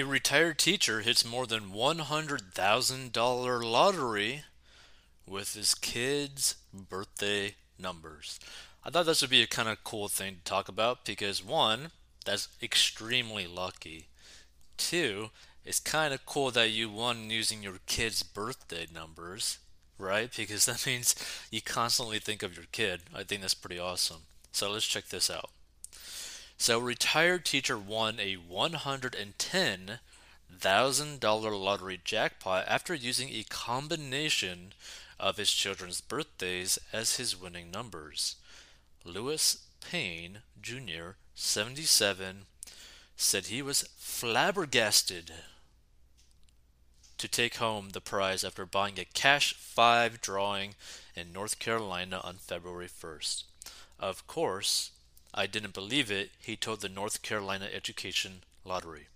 A retired teacher hits more than $100,000 lottery with his kids' birthday numbers. I thought this would be a kind of cool thing to talk about because one, that's extremely lucky. Two, it's kind of cool that you won using your kids' birthday numbers, right? Because that means you constantly think of your kid. I think that's pretty awesome. So let's check this out. So, retired teacher won a $110,000 lottery jackpot after using a combination of his children's birthdays as his winning numbers. Lewis Payne Jr., 77, said he was flabbergasted to take home the prize after buying a cash 5 drawing in North Carolina on February 1st. Of course, I didn't believe it, he told the North Carolina Education Lottery.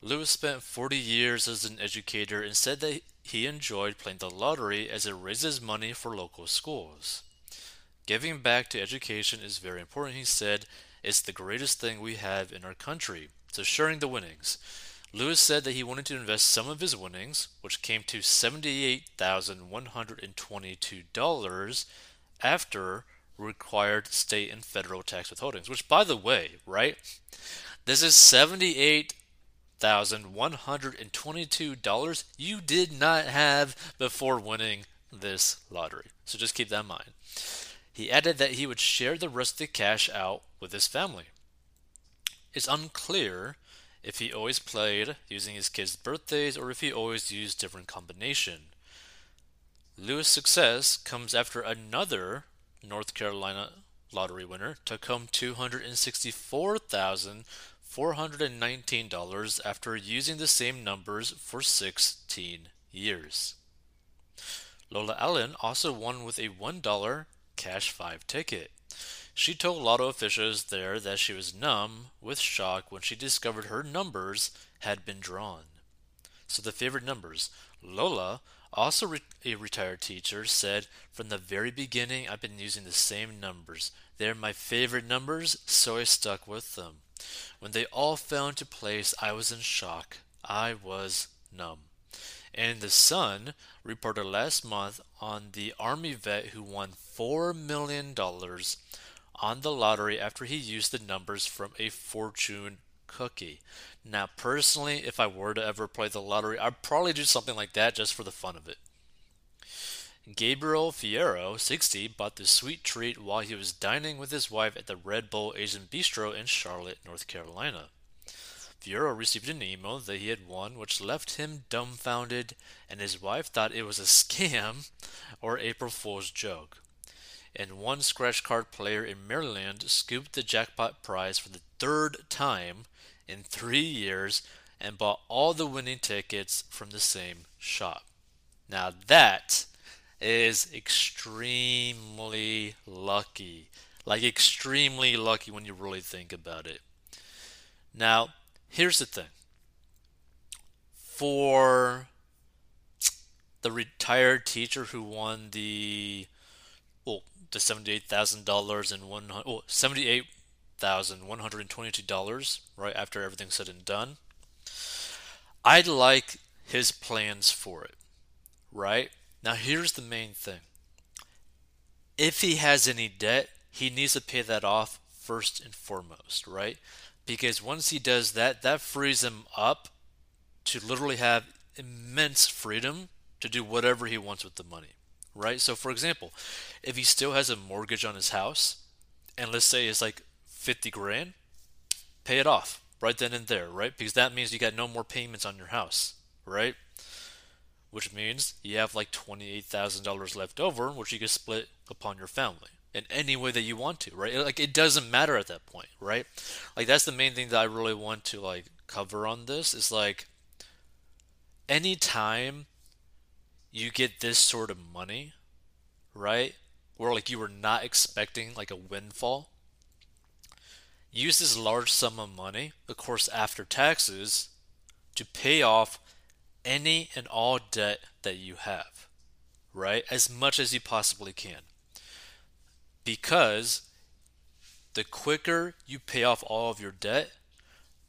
Lewis spent 40 years as an educator and said that he enjoyed playing the lottery as it raises money for local schools. Giving back to education is very important, he said. It's the greatest thing we have in our country. So, sharing the winnings. Lewis said that he wanted to invest some of his winnings, which came to $78,122 after required state and federal tax withholdings, which, by the way, right, this is $78,122 you did not have before winning this lottery. So just keep that in mind. He added that he would share the rest of the cash out with his family. It's unclear if he always played using his kids' birthdays or if he always used different combination. Lewis' success comes after another North Carolina lottery winner took home $264,419 after using the same numbers for 16 years. Lola Allen also won with a $1 cash 5 ticket. She told lotto officials there that she was numb with shock when she discovered her numbers had been drawn. So the favorite numbers Lola also, re- a retired teacher said, From the very beginning, I've been using the same numbers. They're my favorite numbers, so I stuck with them. When they all fell into place, I was in shock. I was numb. And the Sun reported last month on the Army vet who won $4 million on the lottery after he used the numbers from a fortune cookie. Now, personally, if I were to ever play the lottery, I'd probably do something like that just for the fun of it. Gabriel Fierro, 60, bought the sweet treat while he was dining with his wife at the Red Bowl Asian Bistro in Charlotte, North Carolina. Fierro received an email that he had won, which left him dumbfounded, and his wife thought it was a scam or April Fool's joke. And one scratch card player in Maryland scooped the jackpot prize for the third time in three years and bought all the winning tickets from the same shop. Now that is extremely lucky. Like extremely lucky when you really think about it. Now, here's the thing. For the retired teacher who won the the seventy-eight thousand dollars and one oh, seventy-eight $1,122 right after everything's said and done. I'd like his plans for it, right? Now, here's the main thing if he has any debt, he needs to pay that off first and foremost, right? Because once he does that, that frees him up to literally have immense freedom to do whatever he wants with the money, right? So, for example, if he still has a mortgage on his house, and let's say it's like 50 grand, pay it off right then and there, right? Because that means you got no more payments on your house, right? Which means you have like $28,000 left over, which you can split upon your family in any way that you want to, right? Like it doesn't matter at that point, right? Like that's the main thing that I really want to like cover on this is like anytime you get this sort of money, right? Where like you were not expecting like a windfall, use this large sum of money, of course after taxes, to pay off any and all debt that you have, right? As much as you possibly can. Because the quicker you pay off all of your debt,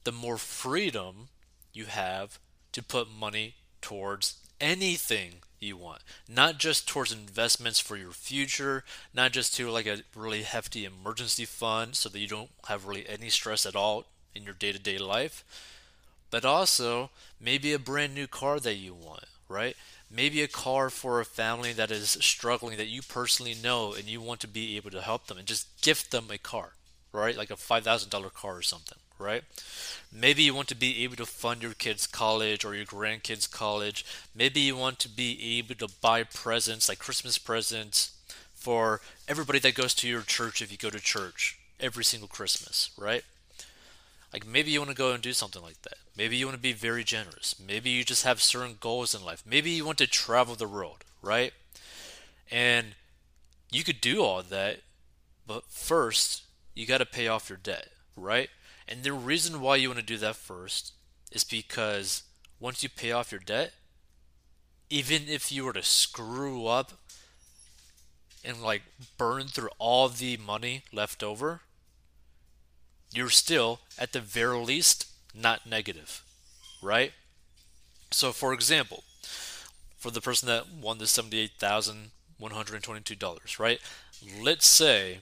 the more freedom you have to put money towards anything you want, not just towards investments for your future, not just to like a really hefty emergency fund so that you don't have really any stress at all in your day to day life, but also maybe a brand new car that you want, right? Maybe a car for a family that is struggling that you personally know and you want to be able to help them and just gift them a car, right? Like a $5,000 car or something, right? Maybe you want to be able to fund your kids' college or your grandkids' college. Maybe you want to be able to buy presents like Christmas presents for everybody that goes to your church if you go to church every single Christmas, right? Like maybe you want to go and do something like that. Maybe you want to be very generous. Maybe you just have certain goals in life. Maybe you want to travel the world, right? And you could do all that, but first you got to pay off your debt, right? And the reason why you want to do that first is because once you pay off your debt, even if you were to screw up and like burn through all the money left over, you're still, at the very least, not negative, right? So, for example, for the person that won the $78,122, right? Let's say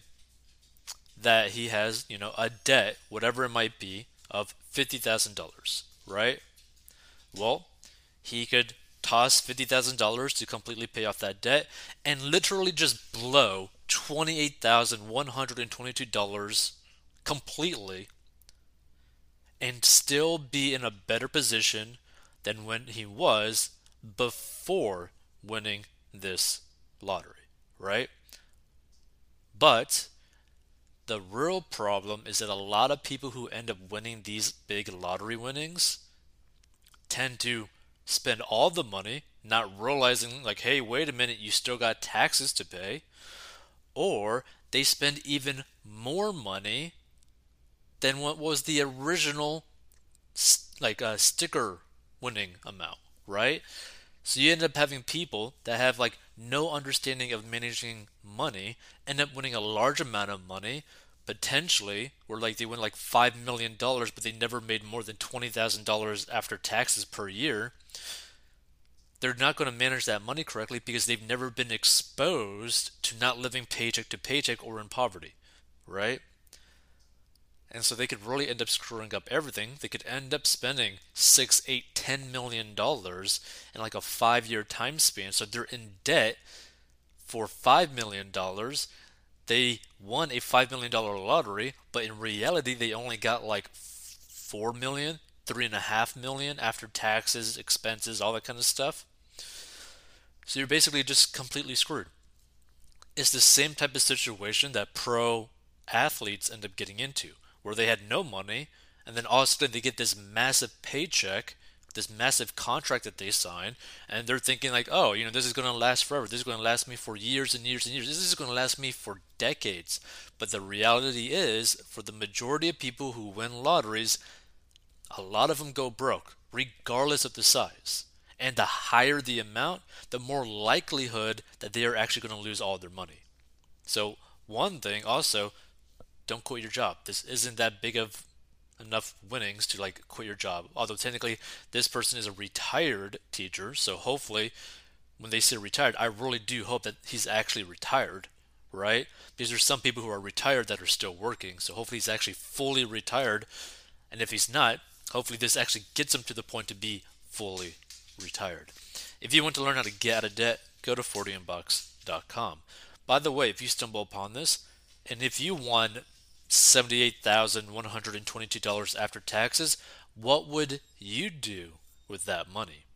that he has, you know, a debt, whatever it might be, of $50,000, right? Well, he could toss $50,000 to completely pay off that debt and literally just blow $28,122 completely and still be in a better position than when he was before winning this lottery, right? But the real problem is that a lot of people who end up winning these big lottery winnings tend to spend all the money, not realizing, like, hey, wait a minute, you still got taxes to pay. Or they spend even more money than what was the original like a uh, sticker winning amount, right? So you end up having people that have like no understanding of managing money end up winning a large amount of money potentially where like they win like 5 million dollars but they never made more than $20,000 after taxes per year. They're not going to manage that money correctly because they've never been exposed to not living paycheck to paycheck or in poverty, right? And so they could really end up screwing up everything. They could end up spending six, eight, ten million dollars in like a five year time span. So they're in debt for five million dollars. They won a five million dollar lottery, but in reality they only got like four million, three and a half million after taxes, expenses, all that kind of stuff. So you're basically just completely screwed. It's the same type of situation that pro athletes end up getting into where they had no money, and then all of a sudden they get this massive paycheck, this massive contract that they sign, and they're thinking like, oh, you know, this is going to last forever. This is going to last me for years and years and years. This is going to last me for decades. But the reality is, for the majority of people who win lotteries, a lot of them go broke, regardless of the size. And the higher the amount, the more likelihood that they are actually going to lose all their money. So, one thing also, don't quit your job. This isn't that big of enough winnings to like quit your job. Although technically this person is a retired teacher, so hopefully when they say retired, I really do hope that he's actually retired, right? Because there's some people who are retired that are still working, so hopefully he's actually fully retired. And if he's not, hopefully this actually gets him to the point to be fully retired. If you want to learn how to get out of debt, go to 40inbox.com. By the way, if you stumble upon this, and if you won $78,122 after taxes, what would you do with that money?